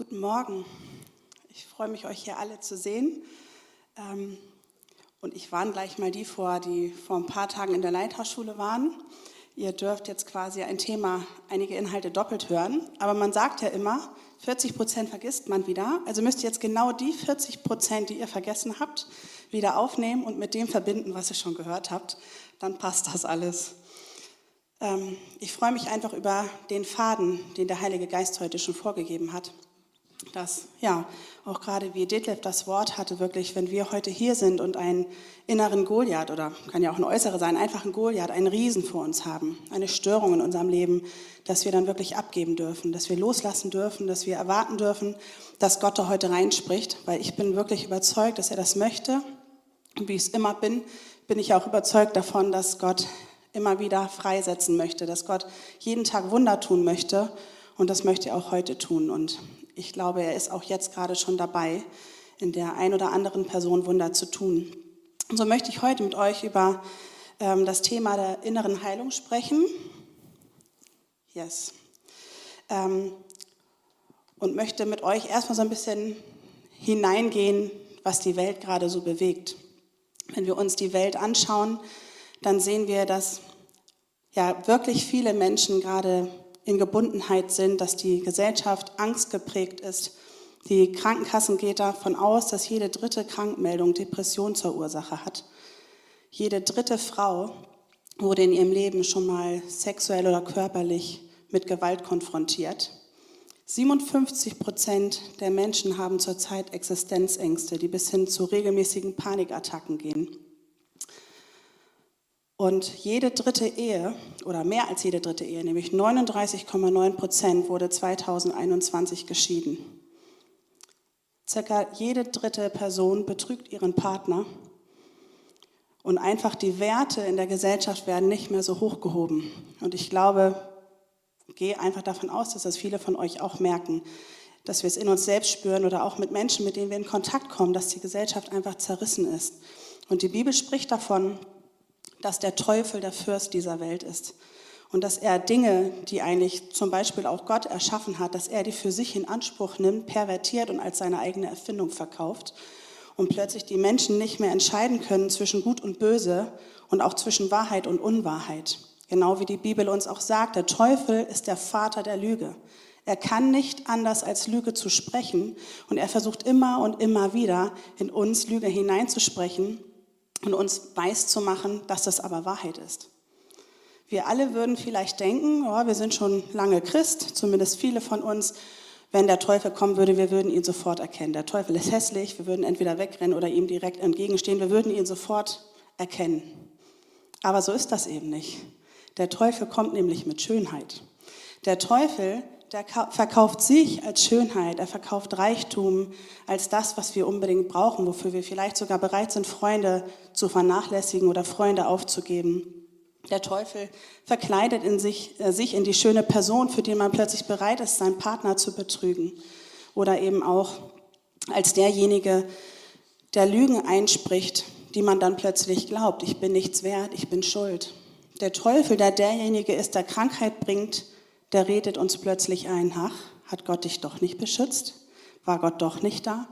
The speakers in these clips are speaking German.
Guten Morgen. Ich freue mich, euch hier alle zu sehen. Ähm, und ich warne gleich mal die vor, die vor ein paar Tagen in der Leithausschule waren. Ihr dürft jetzt quasi ein Thema, einige Inhalte doppelt hören. Aber man sagt ja immer, 40 Prozent vergisst man wieder. Also müsst ihr jetzt genau die 40 Prozent, die ihr vergessen habt, wieder aufnehmen und mit dem verbinden, was ihr schon gehört habt. Dann passt das alles. Ähm, ich freue mich einfach über den Faden, den der Heilige Geist heute schon vorgegeben hat dass, ja, auch gerade wie Detlef das Wort hatte, wirklich, wenn wir heute hier sind und einen inneren Goliath oder kann ja auch ein äußerer sein, einfach ein Goliath, einen Riesen vor uns haben, eine Störung in unserem Leben, dass wir dann wirklich abgeben dürfen, dass wir loslassen dürfen, dass wir erwarten dürfen, dass Gott da heute reinspricht, weil ich bin wirklich überzeugt, dass er das möchte. Und wie ich es immer bin, bin ich auch überzeugt davon, dass Gott immer wieder freisetzen möchte, dass Gott jeden Tag Wunder tun möchte. Und das möchte er auch heute tun. Und ich glaube, er ist auch jetzt gerade schon dabei, in der ein oder anderen Person Wunder zu tun. Und so möchte ich heute mit euch über ähm, das Thema der inneren Heilung sprechen. Yes. Ähm, und möchte mit euch erstmal so ein bisschen hineingehen, was die Welt gerade so bewegt. Wenn wir uns die Welt anschauen, dann sehen wir, dass ja wirklich viele Menschen gerade in Gebundenheit sind, dass die Gesellschaft angstgeprägt ist. Die Krankenkassen geht davon aus, dass jede dritte Krankmeldung Depression zur Ursache hat. Jede dritte Frau wurde in ihrem Leben schon mal sexuell oder körperlich mit Gewalt konfrontiert. 57 Prozent der Menschen haben zurzeit Existenzängste, die bis hin zu regelmäßigen Panikattacken gehen. Und jede dritte Ehe, oder mehr als jede dritte Ehe, nämlich 39,9 Prozent, wurde 2021 geschieden. Circa jede dritte Person betrügt ihren Partner. Und einfach die Werte in der Gesellschaft werden nicht mehr so hochgehoben. Und ich glaube, gehe einfach davon aus, dass das viele von euch auch merken, dass wir es in uns selbst spüren oder auch mit Menschen, mit denen wir in Kontakt kommen, dass die Gesellschaft einfach zerrissen ist. Und die Bibel spricht davon, dass der Teufel der Fürst dieser Welt ist und dass er Dinge, die eigentlich zum Beispiel auch Gott erschaffen hat, dass er die für sich in Anspruch nimmt, pervertiert und als seine eigene Erfindung verkauft und plötzlich die Menschen nicht mehr entscheiden können zwischen Gut und Böse und auch zwischen Wahrheit und Unwahrheit. Genau wie die Bibel uns auch sagt, der Teufel ist der Vater der Lüge. Er kann nicht anders als Lüge zu sprechen und er versucht immer und immer wieder in uns Lüge hineinzusprechen und uns weiß zu machen, dass das aber Wahrheit ist. Wir alle würden vielleicht denken, oh, wir sind schon lange Christ, zumindest viele von uns, wenn der Teufel kommen würde, wir würden ihn sofort erkennen. Der Teufel ist hässlich, wir würden entweder wegrennen oder ihm direkt entgegenstehen, wir würden ihn sofort erkennen. Aber so ist das eben nicht. Der Teufel kommt nämlich mit Schönheit. Der Teufel der verkauft sich als Schönheit, er verkauft Reichtum als das, was wir unbedingt brauchen, wofür wir vielleicht sogar bereit sind, Freunde zu vernachlässigen oder Freunde aufzugeben. Der Teufel verkleidet in sich, äh, sich in die schöne Person, für die man plötzlich bereit ist, seinen Partner zu betrügen. Oder eben auch als derjenige, der Lügen einspricht, die man dann plötzlich glaubt. Ich bin nichts wert, ich bin schuld. Der Teufel, der derjenige ist, der Krankheit bringt, der redet uns plötzlich ein, ach, hat Gott dich doch nicht beschützt? War Gott doch nicht da?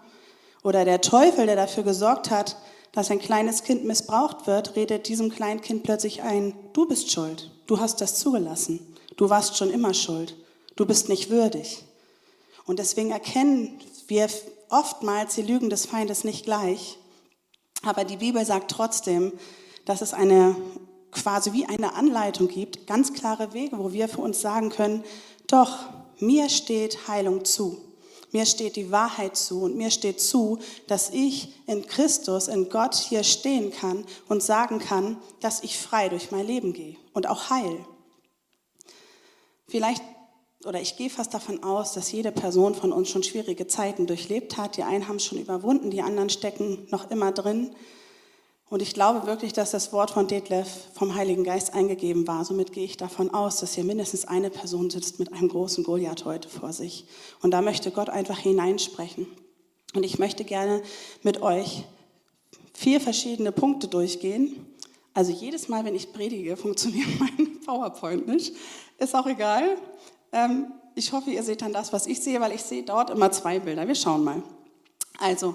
Oder der Teufel, der dafür gesorgt hat, dass ein kleines Kind missbraucht wird, redet diesem kleinen Kind plötzlich ein, du bist schuld, du hast das zugelassen, du warst schon immer schuld, du bist nicht würdig. Und deswegen erkennen wir oftmals die Lügen des Feindes nicht gleich. Aber die Bibel sagt trotzdem, dass es eine quasi wie eine Anleitung gibt, ganz klare Wege, wo wir für uns sagen können, doch, mir steht Heilung zu. Mir steht die Wahrheit zu und mir steht zu, dass ich in Christus, in Gott hier stehen kann und sagen kann, dass ich frei durch mein Leben gehe und auch heil. Vielleicht, oder ich gehe fast davon aus, dass jede Person von uns schon schwierige Zeiten durchlebt hat. Die einen haben es schon überwunden, die anderen stecken noch immer drin. Und ich glaube wirklich, dass das Wort von Detlef vom Heiligen Geist eingegeben war. Somit gehe ich davon aus, dass hier mindestens eine Person sitzt mit einem großen Goliath heute vor sich. Und da möchte Gott einfach hineinsprechen. Und ich möchte gerne mit euch vier verschiedene Punkte durchgehen. Also jedes Mal, wenn ich predige, funktioniert mein PowerPoint nicht. Ist auch egal. Ähm, Ich hoffe, ihr seht dann das, was ich sehe, weil ich sehe dort immer zwei Bilder. Wir schauen mal. Also,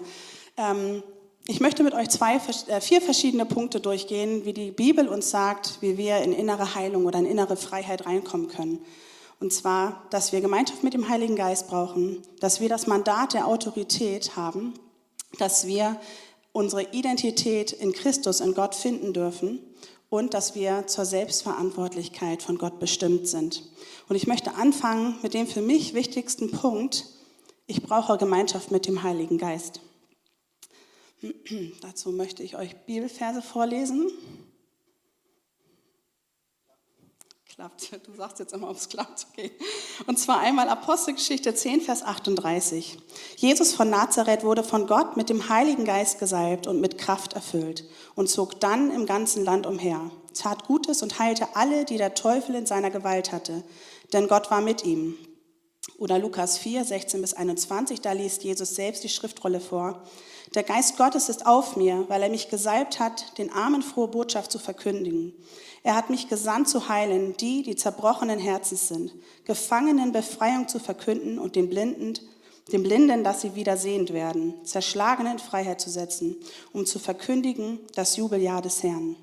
ähm, ich möchte mit euch zwei, äh, vier verschiedene Punkte durchgehen, wie die Bibel uns sagt, wie wir in innere Heilung oder in innere Freiheit reinkommen können. Und zwar, dass wir Gemeinschaft mit dem Heiligen Geist brauchen, dass wir das Mandat der Autorität haben, dass wir unsere Identität in Christus, in Gott finden dürfen und dass wir zur Selbstverantwortlichkeit von Gott bestimmt sind. Und ich möchte anfangen mit dem für mich wichtigsten Punkt, ich brauche Gemeinschaft mit dem Heiligen Geist. Dazu möchte ich euch Bibelverse vorlesen. Klappt. Du sagst jetzt immer, ob es klappt. Okay. Und zwar einmal Apostelgeschichte 10, Vers 38. Jesus von Nazareth wurde von Gott mit dem Heiligen Geist gesalbt und mit Kraft erfüllt und zog dann im ganzen Land umher, tat Gutes und heilte alle, die der Teufel in seiner Gewalt hatte, denn Gott war mit ihm. Oder Lukas 4, 16 bis 21, da liest Jesus selbst die Schriftrolle vor. Der Geist Gottes ist auf mir, weil er mich gesalbt hat, den Armen frohe Botschaft zu verkündigen. Er hat mich gesandt zu heilen, die, die zerbrochenen Herzens sind, Gefangenen Befreiung zu verkünden und den Blinden, den Blinden, dass sie wieder sehend werden, Zerschlagenen Freiheit zu setzen, um zu verkündigen das Jubeljahr des Herrn.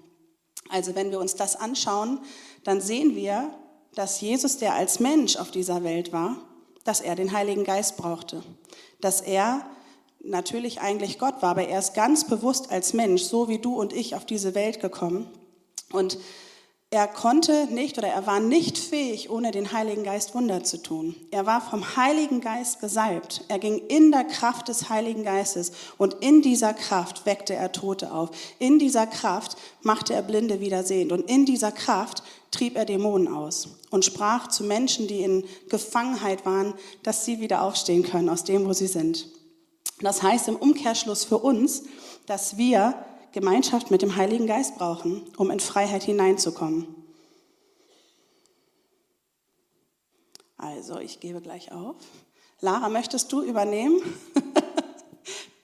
Also wenn wir uns das anschauen, dann sehen wir, dass Jesus, der als Mensch auf dieser Welt war, dass er den Heiligen Geist brauchte, dass er natürlich eigentlich Gott war, aber er ist ganz bewusst als Mensch, so wie du und ich, auf diese Welt gekommen. Und er konnte nicht oder er war nicht fähig, ohne den Heiligen Geist Wunder zu tun. Er war vom Heiligen Geist gesalbt. Er ging in der Kraft des Heiligen Geistes und in dieser Kraft weckte er Tote auf. In dieser Kraft machte er Blinde wieder sehend und in dieser Kraft trieb er Dämonen aus und sprach zu Menschen, die in Gefangenheit waren, dass sie wieder aufstehen können aus dem, wo sie sind. Das heißt im Umkehrschluss für uns, dass wir Gemeinschaft mit dem Heiligen Geist brauchen, um in Freiheit hineinzukommen. Also, ich gebe gleich auf. Lara, möchtest du übernehmen?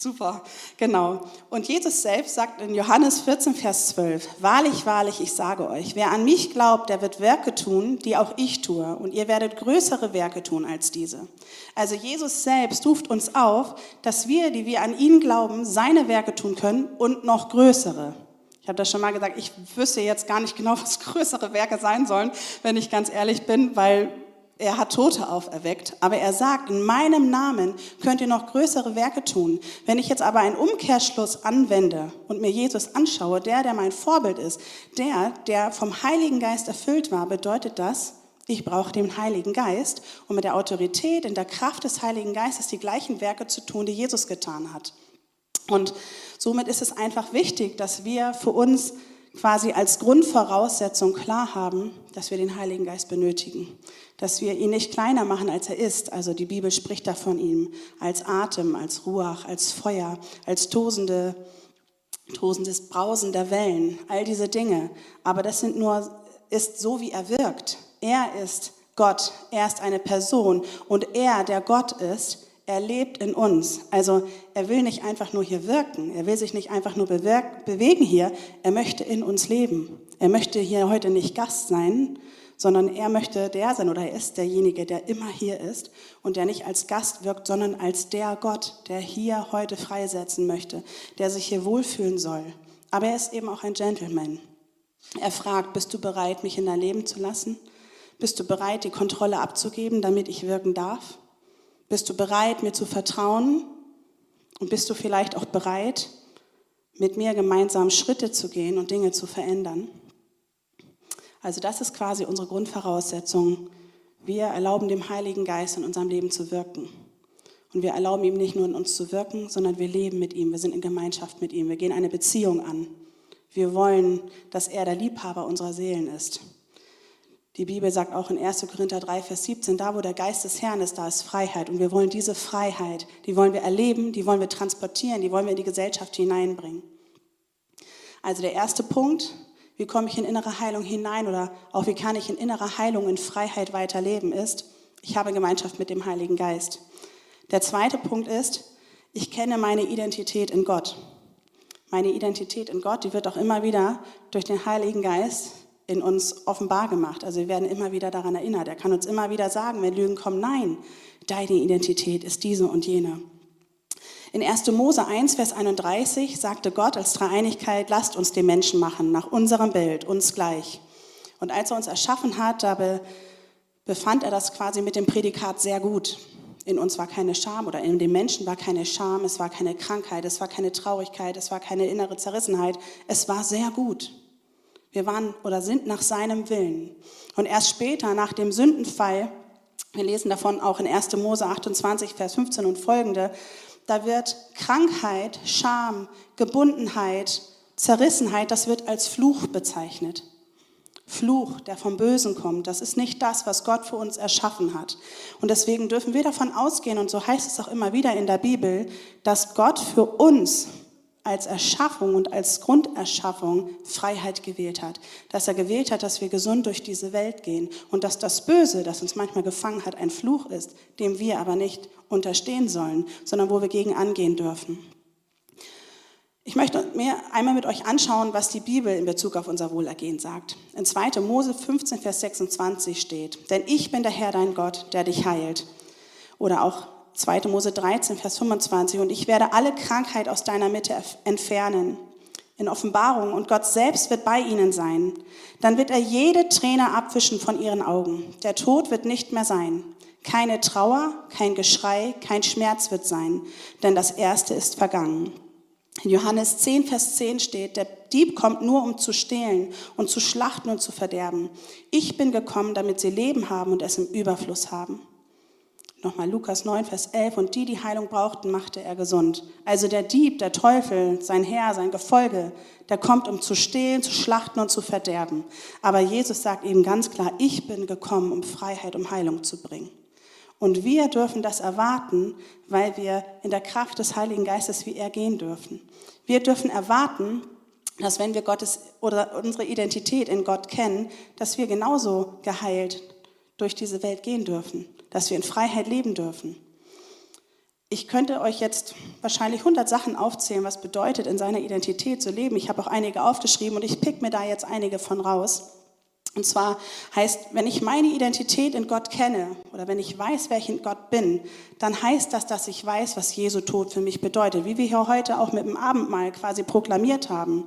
Super, genau. Und Jesus selbst sagt in Johannes 14, Vers 12, Wahrlich, wahrlich, ich sage euch, wer an mich glaubt, der wird Werke tun, die auch ich tue, und ihr werdet größere Werke tun als diese. Also Jesus selbst ruft uns auf, dass wir, die wir an ihn glauben, seine Werke tun können und noch größere. Ich habe das schon mal gesagt, ich wüsste jetzt gar nicht genau, was größere Werke sein sollen, wenn ich ganz ehrlich bin, weil er hat Tote auferweckt, aber er sagt, in meinem Namen könnt ihr noch größere Werke tun. Wenn ich jetzt aber einen Umkehrschluss anwende und mir Jesus anschaue, der, der mein Vorbild ist, der, der vom Heiligen Geist erfüllt war, bedeutet das, ich brauche den Heiligen Geist, um mit der Autorität, in der Kraft des Heiligen Geistes die gleichen Werke zu tun, die Jesus getan hat. Und somit ist es einfach wichtig, dass wir für uns quasi als Grundvoraussetzung klar haben, dass wir den Heiligen Geist benötigen, dass wir ihn nicht kleiner machen, als er ist. Also die Bibel spricht da von ihm als Atem, als Ruach, als Feuer, als tosende, tosendes Brausen der Wellen, all diese Dinge. Aber das sind nur, ist so, wie er wirkt. Er ist Gott, er ist eine Person und er, der Gott ist, er lebt in uns. Also er will nicht einfach nur hier wirken, er will sich nicht einfach nur bewegen hier, er möchte in uns leben. Er möchte hier heute nicht Gast sein, sondern er möchte der sein oder er ist derjenige, der immer hier ist und der nicht als Gast wirkt, sondern als der Gott, der hier heute freisetzen möchte, der sich hier wohlfühlen soll. Aber er ist eben auch ein Gentleman. Er fragt, bist du bereit, mich in dein Leben zu lassen? Bist du bereit, die Kontrolle abzugeben, damit ich wirken darf? Bist du bereit, mir zu vertrauen? Und bist du vielleicht auch bereit, mit mir gemeinsam Schritte zu gehen und Dinge zu verändern? Also das ist quasi unsere Grundvoraussetzung. Wir erlauben dem Heiligen Geist in unserem Leben zu wirken. Und wir erlauben ihm nicht nur in uns zu wirken, sondern wir leben mit ihm, wir sind in Gemeinschaft mit ihm, wir gehen eine Beziehung an. Wir wollen, dass er der Liebhaber unserer Seelen ist. Die Bibel sagt auch in 1. Korinther 3, Vers 17, da wo der Geist des Herrn ist, da ist Freiheit. Und wir wollen diese Freiheit, die wollen wir erleben, die wollen wir transportieren, die wollen wir in die Gesellschaft hineinbringen. Also der erste Punkt, wie komme ich in innere Heilung hinein oder auch wie kann ich in innerer Heilung, in Freiheit weiterleben, ist, ich habe Gemeinschaft mit dem Heiligen Geist. Der zweite Punkt ist, ich kenne meine Identität in Gott. Meine Identität in Gott, die wird auch immer wieder durch den Heiligen Geist in uns offenbar gemacht. Also wir werden immer wieder daran erinnert. Er kann uns immer wieder sagen, wenn Lügen kommen, nein, deine Identität ist diese und jene. In 1. Mose 1, Vers 31 sagte Gott als Dreieinigkeit, lasst uns den Menschen machen, nach unserem Bild, uns gleich. Und als er uns erschaffen hat, da befand er das quasi mit dem Prädikat sehr gut. In uns war keine Scham oder in dem Menschen war keine Scham, es war keine Krankheit, es war keine Traurigkeit, es war keine innere Zerrissenheit. Es war sehr gut. Wir waren oder sind nach seinem Willen. Und erst später, nach dem Sündenfall, wir lesen davon auch in 1. Mose 28, Vers 15 und folgende, da wird Krankheit, Scham, Gebundenheit, Zerrissenheit, das wird als Fluch bezeichnet. Fluch, der vom Bösen kommt. Das ist nicht das, was Gott für uns erschaffen hat. Und deswegen dürfen wir davon ausgehen, und so heißt es auch immer wieder in der Bibel, dass Gott für uns als Erschaffung und als Grunderschaffung Freiheit gewählt hat. Dass er gewählt hat, dass wir gesund durch diese Welt gehen und dass das Böse, das uns manchmal gefangen hat, ein Fluch ist, dem wir aber nicht unterstehen sollen, sondern wo wir gegen angehen dürfen. Ich möchte mir einmal mit euch anschauen, was die Bibel in Bezug auf unser Wohlergehen sagt. In 2. Mose 15, Vers 26 steht, denn ich bin der Herr dein Gott, der dich heilt. Oder auch 2. Mose 13, Vers 25, und ich werde alle Krankheit aus deiner Mitte entfernen. In Offenbarung, und Gott selbst wird bei ihnen sein. Dann wird er jede Träne abwischen von ihren Augen. Der Tod wird nicht mehr sein. Keine Trauer, kein Geschrei, kein Schmerz wird sein, denn das Erste ist vergangen. In Johannes 10, Vers 10 steht, der Dieb kommt nur, um zu stehlen und zu schlachten und zu verderben. Ich bin gekommen, damit sie Leben haben und es im Überfluss haben. Nochmal Lukas 9, Vers 11. Und die, die Heilung brauchten, machte er gesund. Also der Dieb, der Teufel, sein Herr, sein Gefolge, der kommt, um zu stehlen, zu schlachten und zu verderben. Aber Jesus sagt eben ganz klar, ich bin gekommen, um Freiheit, um Heilung zu bringen. Und wir dürfen das erwarten, weil wir in der Kraft des Heiligen Geistes wie er gehen dürfen. Wir dürfen erwarten, dass wenn wir Gottes oder unsere Identität in Gott kennen, dass wir genauso geheilt durch diese Welt gehen dürfen, dass wir in Freiheit leben dürfen. Ich könnte euch jetzt wahrscheinlich 100 Sachen aufzählen, was bedeutet, in seiner Identität zu leben. Ich habe auch einige aufgeschrieben und ich pick mir da jetzt einige von raus. Und zwar heißt, wenn ich meine Identität in Gott kenne oder wenn ich weiß, wer ich in Gott bin, dann heißt das, dass ich weiß, was Jesu Tod für mich bedeutet, wie wir hier heute auch mit dem Abendmahl quasi proklamiert haben.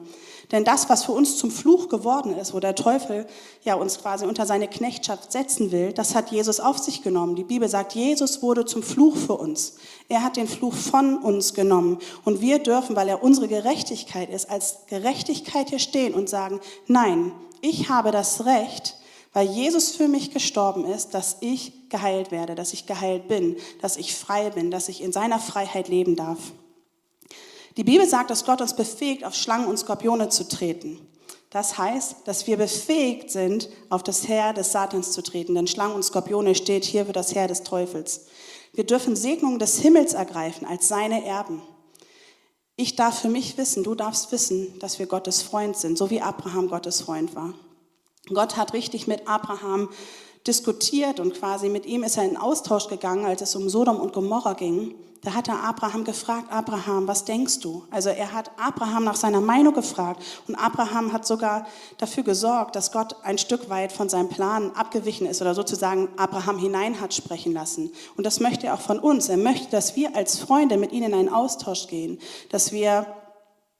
Denn das, was für uns zum Fluch geworden ist, wo der Teufel ja uns quasi unter seine Knechtschaft setzen will, das hat Jesus auf sich genommen. Die Bibel sagt, Jesus wurde zum Fluch für uns. Er hat den Fluch von uns genommen. Und wir dürfen, weil er unsere Gerechtigkeit ist, als Gerechtigkeit hier stehen und sagen, nein, ich habe das Recht, weil Jesus für mich gestorben ist, dass ich geheilt werde, dass ich geheilt bin, dass ich frei bin, dass ich in seiner Freiheit leben darf. Die Bibel sagt, dass Gott uns befähigt, auf Schlangen und Skorpione zu treten. Das heißt, dass wir befähigt sind, auf das Heer des Satans zu treten. Denn Schlangen und Skorpione steht hier für das Heer des Teufels. Wir dürfen Segnungen des Himmels ergreifen als seine Erben. Ich darf für mich wissen, du darfst wissen, dass wir Gottes Freund sind, so wie Abraham Gottes Freund war. Gott hat richtig mit Abraham diskutiert und quasi mit ihm ist er in Austausch gegangen, als es um Sodom und Gomorra ging. Da hat er Abraham gefragt, Abraham, was denkst du? Also er hat Abraham nach seiner Meinung gefragt und Abraham hat sogar dafür gesorgt, dass Gott ein Stück weit von seinem Plan abgewichen ist oder sozusagen Abraham hinein hat sprechen lassen. Und das möchte er auch von uns. Er möchte, dass wir als Freunde mit ihnen in einen Austausch gehen, dass wir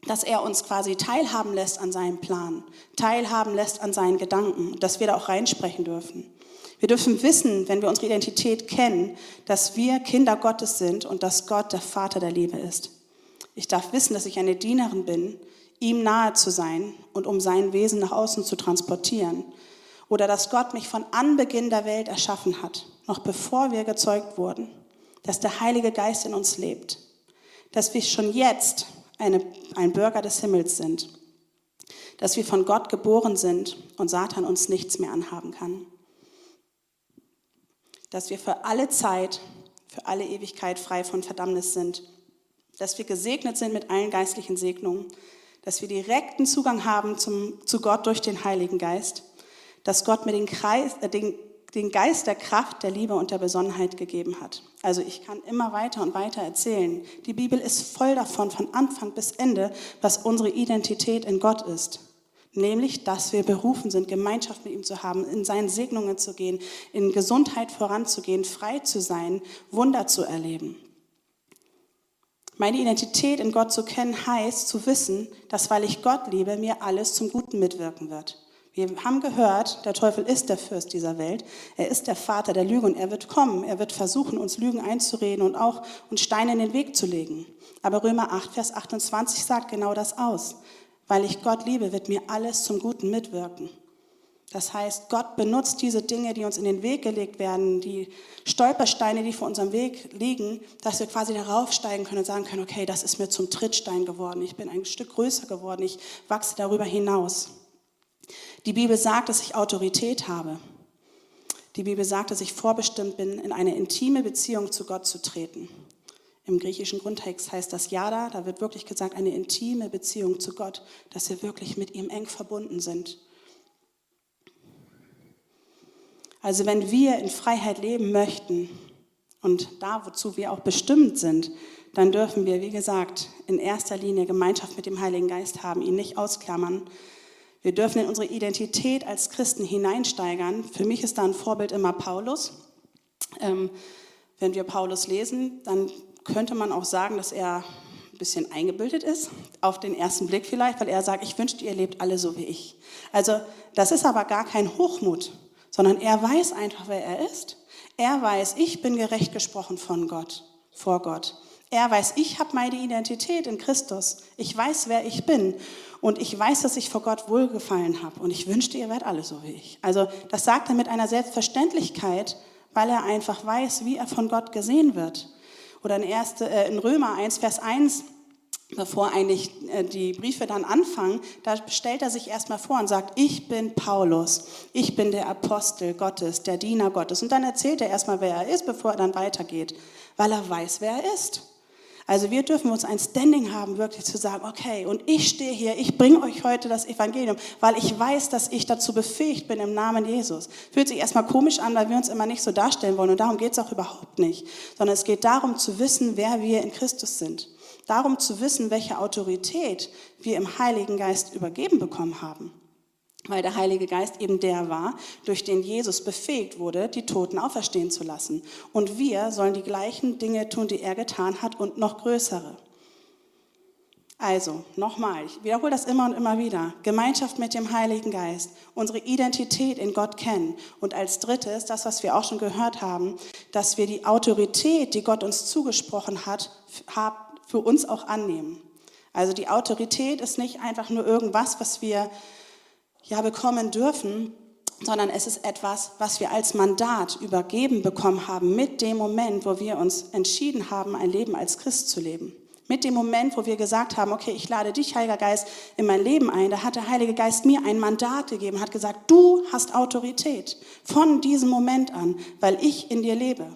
dass er uns quasi teilhaben lässt an seinem Plan, teilhaben lässt an seinen Gedanken, dass wir da auch reinsprechen dürfen. Wir dürfen wissen, wenn wir unsere Identität kennen, dass wir Kinder Gottes sind und dass Gott der Vater der Liebe ist. Ich darf wissen, dass ich eine Dienerin bin, ihm nahe zu sein und um sein Wesen nach außen zu transportieren. Oder dass Gott mich von Anbeginn der Welt erschaffen hat, noch bevor wir gezeugt wurden. Dass der Heilige Geist in uns lebt. Dass wir schon jetzt eine, ein Bürger des Himmels sind. Dass wir von Gott geboren sind und Satan uns nichts mehr anhaben kann dass wir für alle Zeit, für alle Ewigkeit frei von Verdammnis sind, dass wir gesegnet sind mit allen geistlichen Segnungen, dass wir direkten Zugang haben zum, zu Gott durch den Heiligen Geist, dass Gott mir den, Kreis, äh, den, den Geist der Kraft, der Liebe und der Besonnenheit gegeben hat. Also ich kann immer weiter und weiter erzählen. Die Bibel ist voll davon, von Anfang bis Ende, was unsere Identität in Gott ist. Nämlich, dass wir berufen sind, Gemeinschaft mit ihm zu haben, in seinen Segnungen zu gehen, in Gesundheit voranzugehen, frei zu sein, Wunder zu erleben. Meine Identität in Gott zu kennen heißt zu wissen, dass weil ich Gott liebe, mir alles zum Guten mitwirken wird. Wir haben gehört, der Teufel ist der Fürst dieser Welt. Er ist der Vater der Lüge und er wird kommen. Er wird versuchen, uns Lügen einzureden und auch uns Steine in den Weg zu legen. Aber Römer 8, Vers 28 sagt genau das aus. Weil ich Gott liebe, wird mir alles zum Guten mitwirken. Das heißt, Gott benutzt diese Dinge, die uns in den Weg gelegt werden, die Stolpersteine, die vor unserem Weg liegen, dass wir quasi darauf steigen können und sagen können, okay, das ist mir zum Trittstein geworden, ich bin ein Stück größer geworden, ich wachse darüber hinaus. Die Bibel sagt, dass ich Autorität habe. Die Bibel sagt, dass ich vorbestimmt bin, in eine intime Beziehung zu Gott zu treten. Im griechischen Grundtext heißt das Yada, da wird wirklich gesagt, eine intime Beziehung zu Gott, dass wir wirklich mit ihm eng verbunden sind. Also wenn wir in Freiheit leben möchten und da, wozu wir auch bestimmt sind, dann dürfen wir, wie gesagt, in erster Linie Gemeinschaft mit dem Heiligen Geist haben, ihn nicht ausklammern. Wir dürfen in unsere Identität als Christen hineinsteigern. Für mich ist da ein Vorbild immer Paulus. Ähm, wenn wir Paulus lesen, dann könnte man auch sagen, dass er ein bisschen eingebildet ist, auf den ersten Blick vielleicht, weil er sagt, ich wünschte, ihr lebt alle so wie ich. Also das ist aber gar kein Hochmut, sondern er weiß einfach, wer er ist. Er weiß, ich bin gerecht gesprochen von Gott, vor Gott. Er weiß, ich habe meine Identität in Christus. Ich weiß, wer ich bin. Und ich weiß, dass ich vor Gott wohlgefallen habe. Und ich wünschte, ihr werdet alle so wie ich. Also das sagt er mit einer Selbstverständlichkeit, weil er einfach weiß, wie er von Gott gesehen wird. Oder in, erste, äh, in Römer 1, Vers 1 bevor eigentlich äh, die Briefe dann anfangen, da stellt er sich erstmal vor und sagt, ich bin Paulus, ich bin der Apostel Gottes, der Diener Gottes. Und dann erzählt er erstmal, wer er ist, bevor er dann weitergeht, weil er weiß, wer er ist. Also wir dürfen uns ein Standing haben, wirklich zu sagen, okay, und ich stehe hier, ich bringe euch heute das Evangelium, weil ich weiß, dass ich dazu befähigt bin im Namen Jesus. Fühlt sich erstmal komisch an, weil wir uns immer nicht so darstellen wollen und darum geht es auch überhaupt nicht, sondern es geht darum zu wissen, wer wir in Christus sind darum zu wissen, welche Autorität wir im Heiligen Geist übergeben bekommen haben. Weil der Heilige Geist eben der war, durch den Jesus befähigt wurde, die Toten auferstehen zu lassen. Und wir sollen die gleichen Dinge tun, die er getan hat und noch größere. Also, nochmal, ich wiederhole das immer und immer wieder. Gemeinschaft mit dem Heiligen Geist, unsere Identität in Gott kennen. Und als drittes, das, was wir auch schon gehört haben, dass wir die Autorität, die Gott uns zugesprochen hat, für uns auch annehmen. Also die Autorität ist nicht einfach nur irgendwas, was wir ja bekommen dürfen, sondern es ist etwas, was wir als Mandat übergeben bekommen haben mit dem Moment, wo wir uns entschieden haben, ein Leben als Christ zu leben. Mit dem Moment, wo wir gesagt haben, okay, ich lade dich, Heiliger Geist, in mein Leben ein, da hat der Heilige Geist mir ein Mandat gegeben, hat gesagt, du hast Autorität von diesem Moment an, weil ich in dir lebe.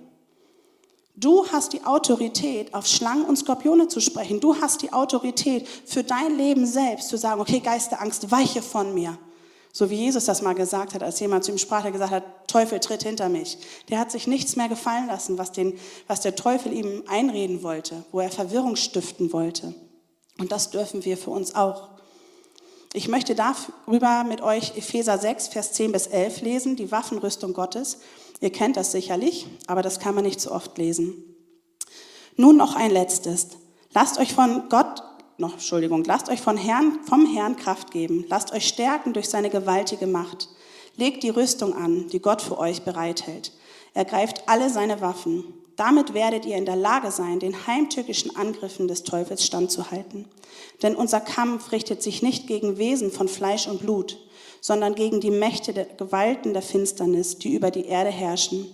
Du hast die Autorität, auf Schlangen und Skorpione zu sprechen. Du hast die Autorität für dein Leben selbst zu sagen, okay, Geist der Angst, weiche von mir. So wie Jesus das mal gesagt hat, als jemand zu ihm sprach, der gesagt hat, Teufel, tritt hinter mich. Der hat sich nichts mehr gefallen lassen, was, den, was der Teufel ihm einreden wollte, wo er Verwirrung stiften wollte. Und das dürfen wir für uns auch. Ich möchte darüber mit euch Epheser 6, Vers 10 bis 11 lesen, die Waffenrüstung Gottes. Ihr kennt das sicherlich, aber das kann man nicht so oft lesen. Nun noch ein letztes. Lasst euch von Gott, noch, Entschuldigung, lasst euch von Herrn, vom Herrn Kraft geben. Lasst euch stärken durch seine gewaltige Macht. Legt die Rüstung an, die Gott für euch bereithält. Ergreift alle seine Waffen. Damit werdet ihr in der Lage sein, den heimtückischen Angriffen des Teufels standzuhalten. Denn unser Kampf richtet sich nicht gegen Wesen von Fleisch und Blut, sondern gegen die Mächte der Gewalten der Finsternis, die über die Erde herrschen,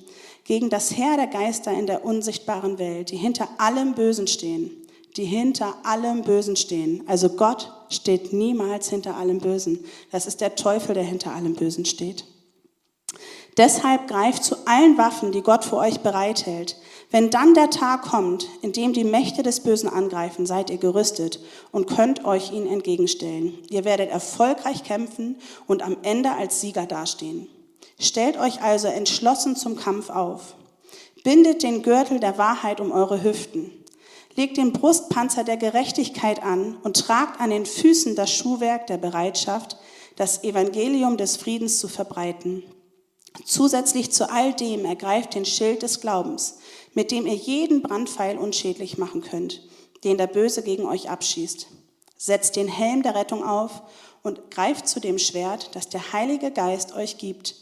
gegen das Heer der Geister in der unsichtbaren Welt, die hinter allem Bösen stehen, die hinter allem Bösen stehen. Also Gott steht niemals hinter allem Bösen. Das ist der Teufel, der hinter allem Bösen steht. Deshalb greift zu allen Waffen, die Gott für euch bereithält. Wenn dann der Tag kommt, in dem die Mächte des Bösen angreifen, seid ihr gerüstet und könnt euch ihnen entgegenstellen. Ihr werdet erfolgreich kämpfen und am Ende als Sieger dastehen. Stellt euch also entschlossen zum Kampf auf. Bindet den Gürtel der Wahrheit um eure Hüften. Legt den Brustpanzer der Gerechtigkeit an und tragt an den Füßen das Schuhwerk der Bereitschaft, das Evangelium des Friedens zu verbreiten. Zusätzlich zu all dem ergreift den Schild des Glaubens, mit dem ihr jeden Brandpfeil unschädlich machen könnt, den der Böse gegen euch abschießt. Setzt den Helm der Rettung auf und greift zu dem Schwert, das der Heilige Geist euch gibt.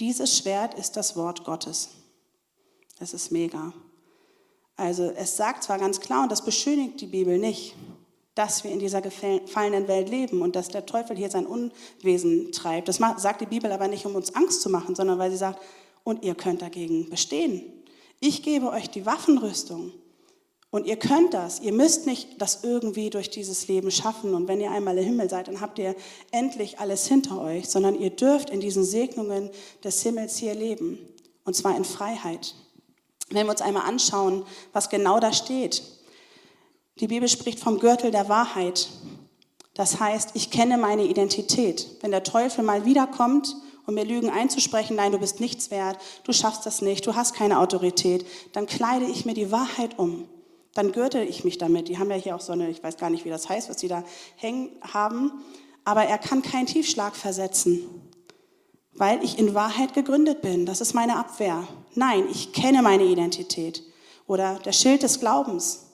Dieses Schwert ist das Wort Gottes. Das ist mega. Also es sagt zwar ganz klar, und das beschönigt die Bibel nicht, dass wir in dieser gefallenen Welt leben und dass der Teufel hier sein Unwesen treibt. Das sagt die Bibel aber nicht, um uns Angst zu machen, sondern weil sie sagt, und ihr könnt dagegen bestehen. Ich gebe euch die Waffenrüstung. Und ihr könnt das. Ihr müsst nicht das irgendwie durch dieses Leben schaffen. Und wenn ihr einmal im Himmel seid, dann habt ihr endlich alles hinter euch, sondern ihr dürft in diesen Segnungen des Himmels hier leben. Und zwar in Freiheit. Wenn wir uns einmal anschauen, was genau da steht. Die Bibel spricht vom Gürtel der Wahrheit. Das heißt, ich kenne meine Identität. Wenn der Teufel mal wiederkommt und mir Lügen einzusprechen, nein, du bist nichts wert, du schaffst das nicht, du hast keine Autorität, dann kleide ich mir die Wahrheit um. Dann gürtel ich mich damit. Die haben ja hier auch so eine, ich weiß gar nicht, wie das heißt, was sie da hängen haben. Aber er kann keinen Tiefschlag versetzen weil ich in Wahrheit gegründet bin. Das ist meine Abwehr. Nein, ich kenne meine Identität. Oder der Schild des Glaubens.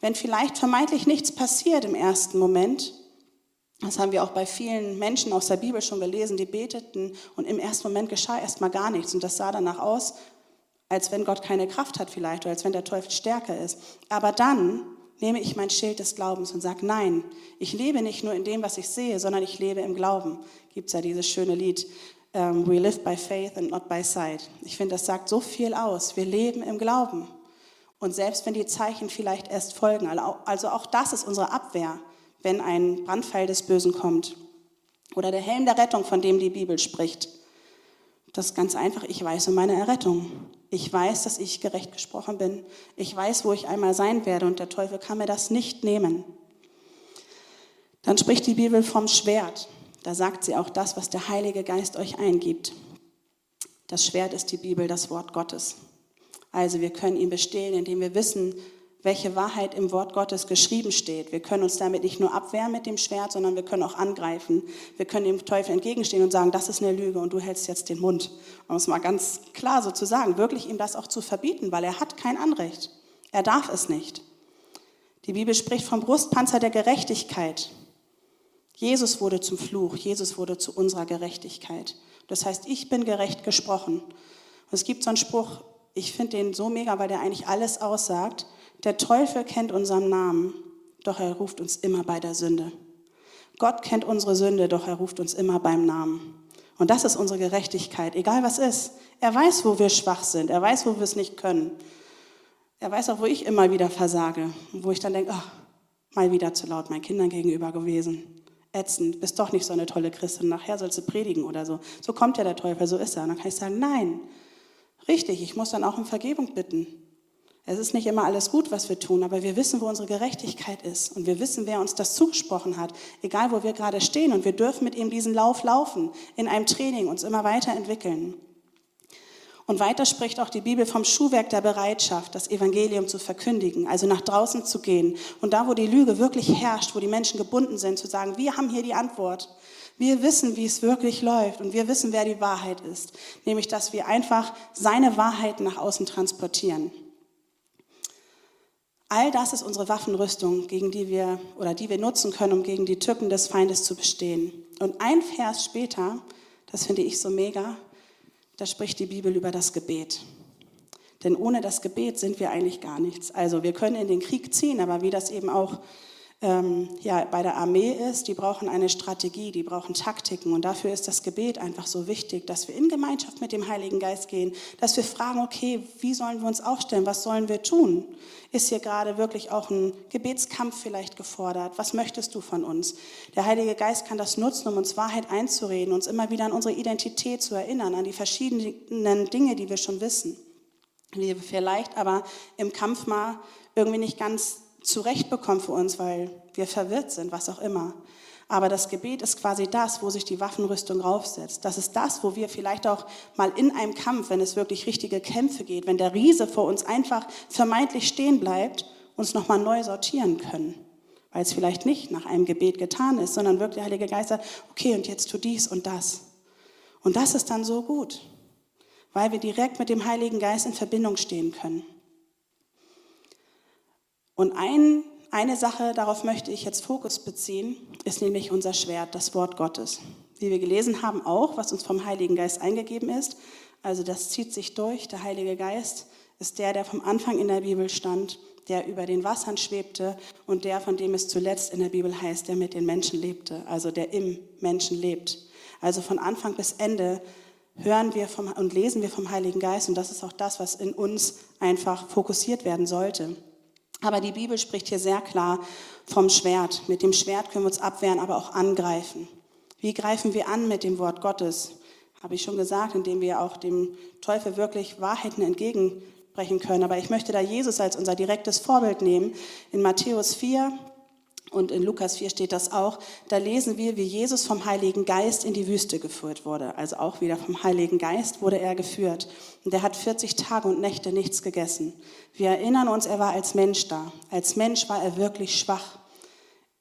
Wenn vielleicht vermeintlich nichts passiert im ersten Moment, das haben wir auch bei vielen Menschen aus der Bibel schon gelesen, die beteten und im ersten Moment geschah erstmal gar nichts und das sah danach aus, als wenn Gott keine Kraft hat vielleicht oder als wenn der Teufel stärker ist. Aber dann nehme ich mein Schild des Glaubens und sage, nein, ich lebe nicht nur in dem, was ich sehe, sondern ich lebe im Glauben. Gibt es ja dieses schöne Lied, ähm, We live by faith and not by sight. Ich finde, das sagt so viel aus. Wir leben im Glauben. Und selbst wenn die Zeichen vielleicht erst folgen, also auch das ist unsere Abwehr, wenn ein Brandpfeil des Bösen kommt. Oder der Helm der Rettung, von dem die Bibel spricht. Das ist ganz einfach, ich weiß um meine Errettung. Ich weiß, dass ich gerecht gesprochen bin. Ich weiß, wo ich einmal sein werde und der Teufel kann mir das nicht nehmen. Dann spricht die Bibel vom Schwert. Da sagt sie auch das, was der Heilige Geist euch eingibt. Das Schwert ist die Bibel, das Wort Gottes. Also wir können ihn bestehlen, indem wir wissen, welche Wahrheit im Wort Gottes geschrieben steht. Wir können uns damit nicht nur abwehren mit dem Schwert, sondern wir können auch angreifen. Wir können dem Teufel entgegenstehen und sagen, das ist eine Lüge und du hältst jetzt den Mund. Um es mal ganz klar so zu sagen, wirklich ihm das auch zu verbieten, weil er hat kein Anrecht. Er darf es nicht. Die Bibel spricht vom Brustpanzer der Gerechtigkeit. Jesus wurde zum Fluch, Jesus wurde zu unserer Gerechtigkeit. Das heißt, ich bin gerecht gesprochen. Und es gibt so einen Spruch, ich finde den so mega, weil der eigentlich alles aussagt. Der Teufel kennt unseren Namen, doch er ruft uns immer bei der Sünde. Gott kennt unsere Sünde, doch er ruft uns immer beim Namen. Und das ist unsere Gerechtigkeit, egal was ist. Er weiß, wo wir schwach sind, er weiß, wo wir es nicht können. Er weiß auch, wo ich immer wieder versage und wo ich dann denke, ach, mal wieder zu laut meinen Kindern gegenüber gewesen. Ätzend, bist doch nicht so eine tolle Christin, nachher sollst du predigen oder so. So kommt ja der Teufel, so ist er. Und dann kann ich sagen, nein, richtig, ich muss dann auch um Vergebung bitten. Es ist nicht immer alles gut, was wir tun, aber wir wissen, wo unsere Gerechtigkeit ist und wir wissen, wer uns das zugesprochen hat, egal wo wir gerade stehen. Und wir dürfen mit ihm diesen Lauf laufen, in einem Training uns immer weiterentwickeln. Und weiter spricht auch die Bibel vom Schuhwerk der Bereitschaft, das Evangelium zu verkündigen, also nach draußen zu gehen. Und da, wo die Lüge wirklich herrscht, wo die Menschen gebunden sind, zu sagen, wir haben hier die Antwort. Wir wissen, wie es wirklich läuft und wir wissen, wer die Wahrheit ist. Nämlich, dass wir einfach seine Wahrheit nach außen transportieren. All das ist unsere Waffenrüstung, gegen die wir oder die wir nutzen können, um gegen die Tücken des Feindes zu bestehen. Und ein Vers später, das finde ich so mega, da spricht die Bibel über das Gebet. Denn ohne das Gebet sind wir eigentlich gar nichts. Also wir können in den Krieg ziehen, aber wie das eben auch ähm, ja, bei der Armee ist, die brauchen eine Strategie, die brauchen Taktiken. Und dafür ist das Gebet einfach so wichtig, dass wir in Gemeinschaft mit dem Heiligen Geist gehen, dass wir fragen, okay, wie sollen wir uns aufstellen, was sollen wir tun? Ist hier gerade wirklich auch ein Gebetskampf vielleicht gefordert? Was möchtest du von uns? Der Heilige Geist kann das nutzen, um uns Wahrheit einzureden, uns immer wieder an unsere Identität zu erinnern, an die verschiedenen Dinge, die wir schon wissen, die wir vielleicht aber im Kampf mal irgendwie nicht ganz zurechtbekommen für uns, weil wir verwirrt sind, was auch immer. Aber das Gebet ist quasi das, wo sich die Waffenrüstung raufsetzt. Das ist das, wo wir vielleicht auch mal in einem Kampf, wenn es wirklich richtige Kämpfe geht, wenn der Riese vor uns einfach vermeintlich stehen bleibt, uns nochmal neu sortieren können. weil es vielleicht nicht nach einem Gebet getan ist, sondern wirklich der Heilige Geist sagt, okay, und jetzt tu dies und das. Und das ist dann so gut, weil wir direkt mit dem Heiligen Geist in Verbindung stehen können. Und ein, eine Sache, darauf möchte ich jetzt Fokus beziehen, ist nämlich unser Schwert, das Wort Gottes. Wie wir gelesen haben, auch, was uns vom Heiligen Geist eingegeben ist. Also das zieht sich durch. Der Heilige Geist ist der, der vom Anfang in der Bibel stand, der über den Wassern schwebte und der, von dem es zuletzt in der Bibel heißt, der mit den Menschen lebte, also der im Menschen lebt. Also von Anfang bis Ende hören wir vom, und lesen wir vom Heiligen Geist und das ist auch das, was in uns einfach fokussiert werden sollte. Aber die Bibel spricht hier sehr klar vom Schwert. Mit dem Schwert können wir uns abwehren, aber auch angreifen. Wie greifen wir an mit dem Wort Gottes? Habe ich schon gesagt, indem wir auch dem Teufel wirklich Wahrheiten entgegensprechen können. Aber ich möchte da Jesus als unser direktes Vorbild nehmen. In Matthäus 4, und in Lukas 4 steht das auch, da lesen wir, wie Jesus vom Heiligen Geist in die Wüste geführt wurde. Also auch wieder vom Heiligen Geist wurde er geführt. Und er hat 40 Tage und Nächte nichts gegessen. Wir erinnern uns, er war als Mensch da. Als Mensch war er wirklich schwach.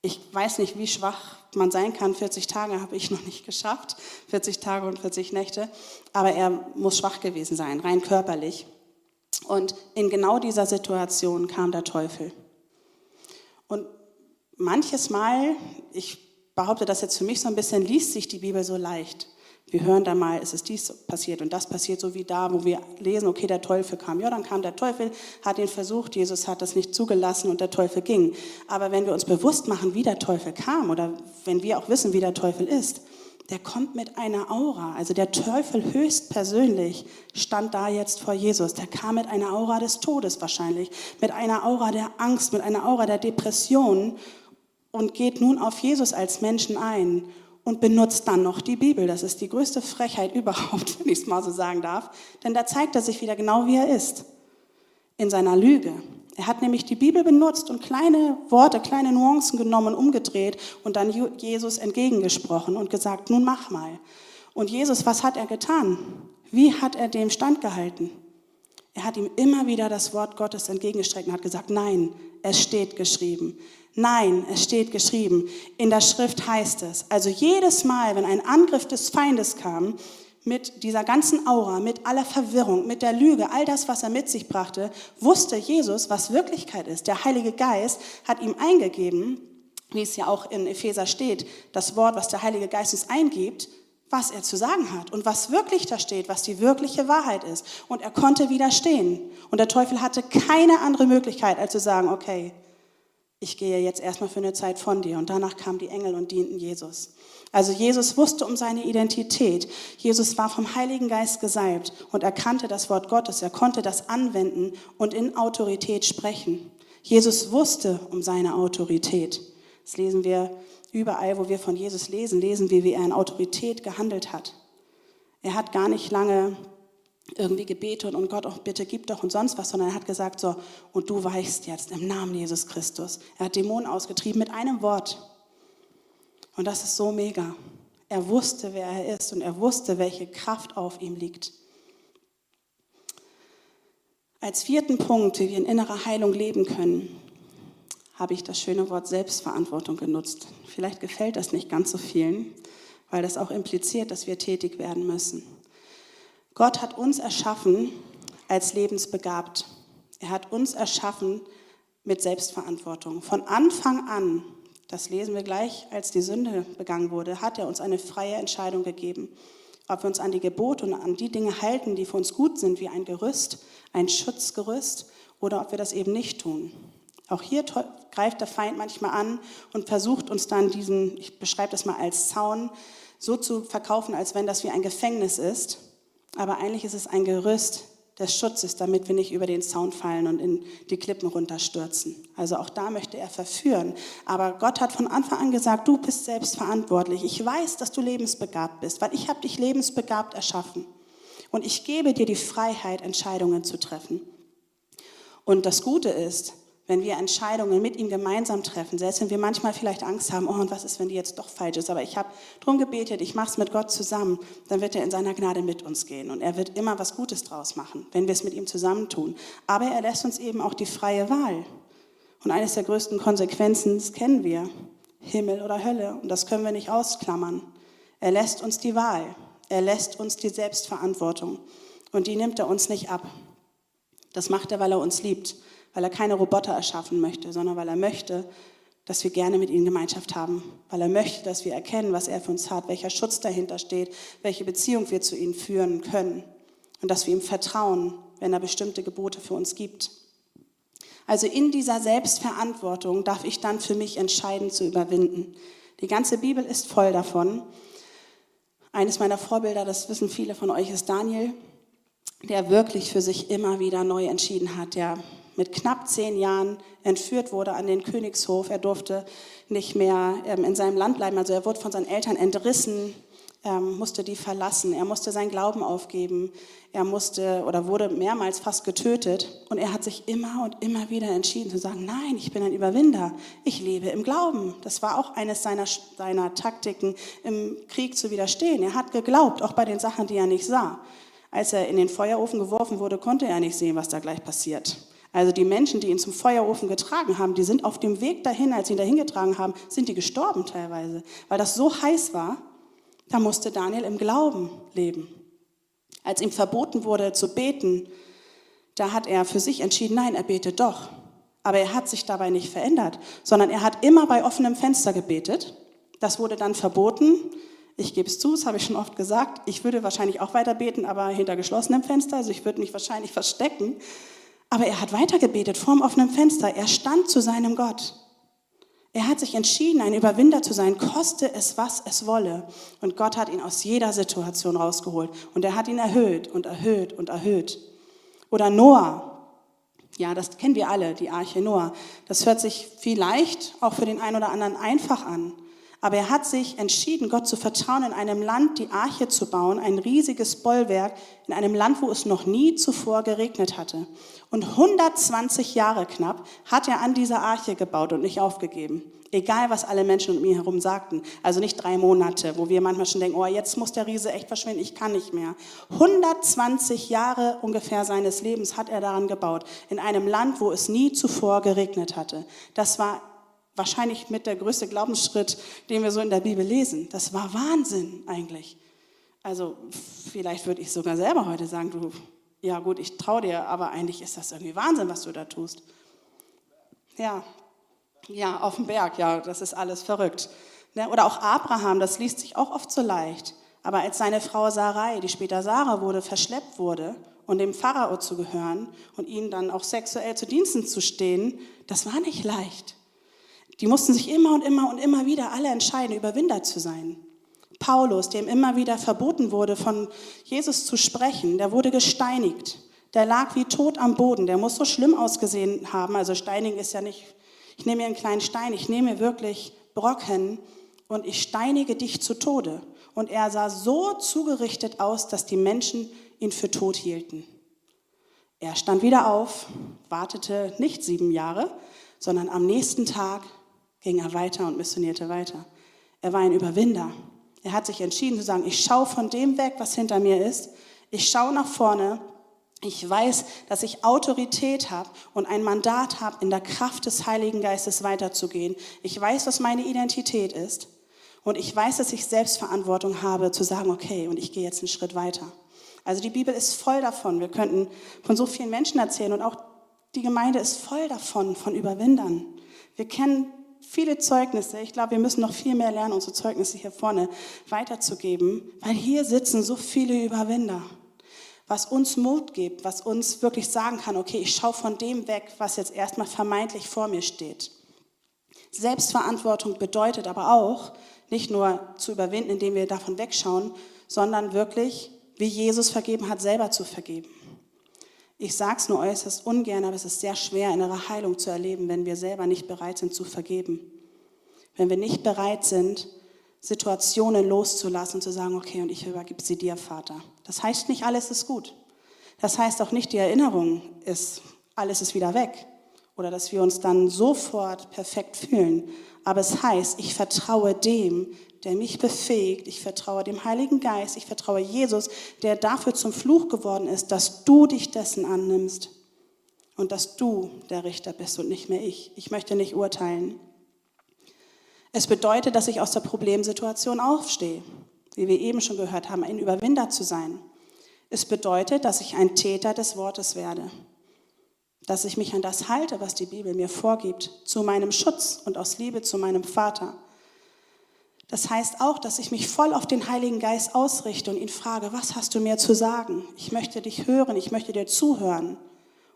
Ich weiß nicht, wie schwach man sein kann. 40 Tage habe ich noch nicht geschafft. 40 Tage und 40 Nächte. Aber er muss schwach gewesen sein, rein körperlich. Und in genau dieser Situation kam der Teufel. Und manches Mal, ich behaupte das jetzt für mich so ein bisschen, liest sich die Bibel so leicht. Wir hören da mal, es ist dies passiert und das passiert, so wie da, wo wir lesen, okay, der Teufel kam. Ja, dann kam der Teufel, hat ihn versucht, Jesus hat das nicht zugelassen und der Teufel ging. Aber wenn wir uns bewusst machen, wie der Teufel kam oder wenn wir auch wissen, wie der Teufel ist, der kommt mit einer Aura. Also der Teufel höchstpersönlich stand da jetzt vor Jesus. Der kam mit einer Aura des Todes wahrscheinlich, mit einer Aura der Angst, mit einer Aura der Depression und geht nun auf Jesus als Menschen ein und benutzt dann noch die Bibel. Das ist die größte Frechheit überhaupt, wenn ich es mal so sagen darf. Denn da zeigt er sich wieder genau, wie er ist. In seiner Lüge. Er hat nämlich die Bibel benutzt und kleine Worte, kleine Nuancen genommen, umgedreht und dann Jesus entgegengesprochen und gesagt, nun mach mal. Und Jesus, was hat er getan? Wie hat er dem standgehalten? Er hat ihm immer wieder das Wort Gottes entgegengestreckt und hat gesagt, nein, es steht geschrieben. Nein, es steht geschrieben. In der Schrift heißt es, also jedes Mal, wenn ein Angriff des Feindes kam, mit dieser ganzen Aura, mit aller Verwirrung, mit der Lüge, all das, was er mit sich brachte, wusste Jesus, was Wirklichkeit ist. Der Heilige Geist hat ihm eingegeben, wie es ja auch in Epheser steht, das Wort, was der Heilige Geist uns eingibt, was er zu sagen hat und was wirklich da steht, was die wirkliche Wahrheit ist. Und er konnte widerstehen. Und der Teufel hatte keine andere Möglichkeit, als zu sagen, okay, ich gehe jetzt erstmal für eine Zeit von dir. Und danach kamen die Engel und dienten Jesus. Also Jesus wusste um seine Identität. Jesus war vom Heiligen Geist gesalbt und er kannte das Wort Gottes. Er konnte das anwenden und in Autorität sprechen. Jesus wusste um seine Autorität. Das lesen wir Überall, wo wir von Jesus lesen, lesen wir, wie er in Autorität gehandelt hat. Er hat gar nicht lange irgendwie gebetet und Gott, auch bitte gib doch und sonst was, sondern er hat gesagt so, und du weichst jetzt im Namen Jesus Christus. Er hat Dämonen ausgetrieben mit einem Wort. Und das ist so mega. Er wusste, wer er ist und er wusste, welche Kraft auf ihm liegt. Als vierten Punkt, wie wir in innerer Heilung leben können, habe ich das schöne Wort Selbstverantwortung genutzt. Vielleicht gefällt das nicht ganz so vielen, weil das auch impliziert, dass wir tätig werden müssen. Gott hat uns erschaffen als lebensbegabt. Er hat uns erschaffen mit Selbstverantwortung. Von Anfang an, das lesen wir gleich, als die Sünde begangen wurde, hat er uns eine freie Entscheidung gegeben. Ob wir uns an die Gebote und an die Dinge halten, die für uns gut sind, wie ein Gerüst, ein Schutzgerüst, oder ob wir das eben nicht tun. Auch hier greift der Feind manchmal an und versucht uns dann diesen, ich beschreibe das mal als Zaun, so zu verkaufen, als wenn das wie ein Gefängnis ist. Aber eigentlich ist es ein Gerüst des Schutzes, damit wir nicht über den Zaun fallen und in die Klippen runterstürzen. Also auch da möchte er verführen. Aber Gott hat von Anfang an gesagt, du bist selbst verantwortlich. Ich weiß, dass du lebensbegabt bist, weil ich habe dich lebensbegabt erschaffen. Und ich gebe dir die Freiheit, Entscheidungen zu treffen. Und das Gute ist, wenn wir Entscheidungen mit ihm gemeinsam treffen, selbst wenn wir manchmal vielleicht Angst haben, oh, und was ist, wenn die jetzt doch falsch ist, aber ich habe darum gebetet, ich mache es mit Gott zusammen, dann wird er in seiner Gnade mit uns gehen und er wird immer was Gutes draus machen, wenn wir es mit ihm zusammen tun. Aber er lässt uns eben auch die freie Wahl. Und eines der größten Konsequenzen, das kennen wir, Himmel oder Hölle. Und das können wir nicht ausklammern. Er lässt uns die Wahl. Er lässt uns die Selbstverantwortung. Und die nimmt er uns nicht ab. Das macht er, weil er uns liebt, weil er keine Roboter erschaffen möchte, sondern weil er möchte, dass wir gerne mit ihm Gemeinschaft haben, weil er möchte, dass wir erkennen, was er für uns hat, welcher Schutz dahinter steht, welche Beziehung wir zu ihm führen können und dass wir ihm vertrauen, wenn er bestimmte Gebote für uns gibt. Also in dieser Selbstverantwortung darf ich dann für mich entscheiden zu überwinden. Die ganze Bibel ist voll davon. Eines meiner Vorbilder, das wissen viele von euch, ist Daniel, der wirklich für sich immer wieder neu entschieden hat, der mit knapp zehn Jahren entführt wurde an den Königshof. Er durfte nicht mehr ähm, in seinem Land bleiben. Also er wurde von seinen Eltern entrissen, ähm, musste die verlassen. Er musste seinen Glauben aufgeben. Er musste oder wurde mehrmals fast getötet. Und er hat sich immer und immer wieder entschieden zu sagen, nein, ich bin ein Überwinder. Ich lebe im Glauben. Das war auch eines seiner, seiner Taktiken, im Krieg zu widerstehen. Er hat geglaubt, auch bei den Sachen, die er nicht sah. Als er in den Feuerofen geworfen wurde, konnte er nicht sehen, was da gleich passiert. Also die Menschen, die ihn zum Feuerofen getragen haben, die sind auf dem Weg dahin, als sie ihn dahin getragen haben, sind die gestorben teilweise, weil das so heiß war. Da musste Daniel im Glauben leben. Als ihm verboten wurde zu beten, da hat er für sich entschieden, nein, er betet doch. Aber er hat sich dabei nicht verändert, sondern er hat immer bei offenem Fenster gebetet. Das wurde dann verboten. Ich gebe es zu, das habe ich schon oft gesagt. Ich würde wahrscheinlich auch weiter beten, aber hinter geschlossenem Fenster. Also ich würde mich wahrscheinlich verstecken. Aber er hat weitergebetet vorm offenen Fenster. Er stand zu seinem Gott. Er hat sich entschieden, ein Überwinder zu sein, koste es, was es wolle. Und Gott hat ihn aus jeder Situation rausgeholt. Und er hat ihn erhöht und erhöht und erhöht. Oder Noah. Ja, das kennen wir alle, die Arche Noah. Das hört sich vielleicht auch für den einen oder anderen einfach an. Aber er hat sich entschieden, Gott zu vertrauen, in einem Land die Arche zu bauen, ein riesiges Bollwerk, in einem Land, wo es noch nie zuvor geregnet hatte. Und 120 Jahre knapp hat er an dieser Arche gebaut und nicht aufgegeben. Egal, was alle Menschen um ihn herum sagten. Also nicht drei Monate, wo wir manchmal schon denken, oh, jetzt muss der Riese echt verschwinden, ich kann nicht mehr. 120 Jahre ungefähr seines Lebens hat er daran gebaut, in einem Land, wo es nie zuvor geregnet hatte. Das war wahrscheinlich mit der größte Glaubensschritt, den wir so in der Bibel lesen. Das war Wahnsinn eigentlich. Also vielleicht würde ich sogar selber heute sagen, du, ja gut, ich traue dir, aber eigentlich ist das irgendwie Wahnsinn, was du da tust. Ja, ja, auf dem Berg, ja, das ist alles verrückt. Ne? Oder auch Abraham, das liest sich auch oft so leicht. Aber als seine Frau Sarai, die später Sarah wurde, verschleppt wurde und dem Pharao zu gehören und ihnen dann auch sexuell zu Diensten zu stehen, das war nicht leicht. Die mussten sich immer und immer und immer wieder alle entscheiden, Überwinder zu sein. Paulus, dem immer wieder verboten wurde, von Jesus zu sprechen, der wurde gesteinigt. Der lag wie tot am Boden. Der muss so schlimm ausgesehen haben. Also steinigen ist ja nicht, ich nehme mir einen kleinen Stein, ich nehme mir wirklich Brocken und ich steinige dich zu Tode. Und er sah so zugerichtet aus, dass die Menschen ihn für tot hielten. Er stand wieder auf, wartete nicht sieben Jahre, sondern am nächsten Tag ging er weiter und missionierte weiter. Er war ein Überwinder. Er hat sich entschieden zu sagen, ich schaue von dem weg, was hinter mir ist. Ich schaue nach vorne. Ich weiß, dass ich Autorität habe und ein Mandat habe, in der Kraft des Heiligen Geistes weiterzugehen. Ich weiß, was meine Identität ist. Und ich weiß, dass ich Selbstverantwortung habe, zu sagen, okay, und ich gehe jetzt einen Schritt weiter. Also die Bibel ist voll davon. Wir könnten von so vielen Menschen erzählen und auch die Gemeinde ist voll davon, von Überwindern. Wir kennen viele Zeugnisse. Ich glaube, wir müssen noch viel mehr lernen, unsere Zeugnisse hier vorne weiterzugeben, weil hier sitzen so viele Überwinder. Was uns Mut gibt, was uns wirklich sagen kann, okay, ich schaue von dem weg, was jetzt erstmal vermeintlich vor mir steht. Selbstverantwortung bedeutet aber auch, nicht nur zu überwinden, indem wir davon wegschauen, sondern wirklich, wie Jesus vergeben hat, selber zu vergeben. Ich sage es nur äußerst ungern, aber es ist sehr schwer, innere Heilung zu erleben, wenn wir selber nicht bereit sind zu vergeben. Wenn wir nicht bereit sind, Situationen loszulassen und zu sagen, okay, und ich übergebe sie dir, Vater. Das heißt nicht, alles ist gut. Das heißt auch nicht, die Erinnerung ist, alles ist wieder weg. Oder dass wir uns dann sofort perfekt fühlen. Aber es heißt, ich vertraue dem, der mich befähigt. Ich vertraue dem Heiligen Geist. Ich vertraue Jesus, der dafür zum Fluch geworden ist, dass du dich dessen annimmst. und dass du der Richter bist und nicht mehr ich. Ich möchte nicht urteilen. Es bedeutet, dass ich aus der Problemsituation aufstehe, wie wir eben schon gehört haben, ein Überwinder zu sein. Es bedeutet, dass ich ein Täter des Wortes werde, dass ich mich an das halte, was die Bibel mir vorgibt, zu meinem Schutz und aus Liebe zu meinem Vater. Das heißt auch, dass ich mich voll auf den Heiligen Geist ausrichte und ihn frage, was hast du mir zu sagen? Ich möchte dich hören, ich möchte dir zuhören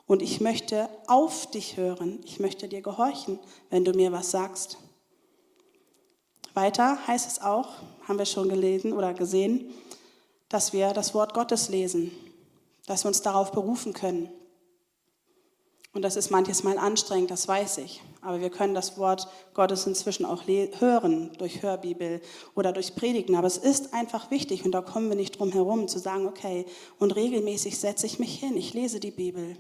und ich möchte auf dich hören, ich möchte dir gehorchen, wenn du mir was sagst. Weiter heißt es auch, haben wir schon gelesen oder gesehen, dass wir das Wort Gottes lesen, dass wir uns darauf berufen können. Und das ist manches Mal anstrengend, das weiß ich. Aber wir können das Wort Gottes inzwischen auch hören durch Hörbibel oder durch Predigen. Aber es ist einfach wichtig und da kommen wir nicht drum herum zu sagen, okay, und regelmäßig setze ich mich hin, ich lese die Bibel.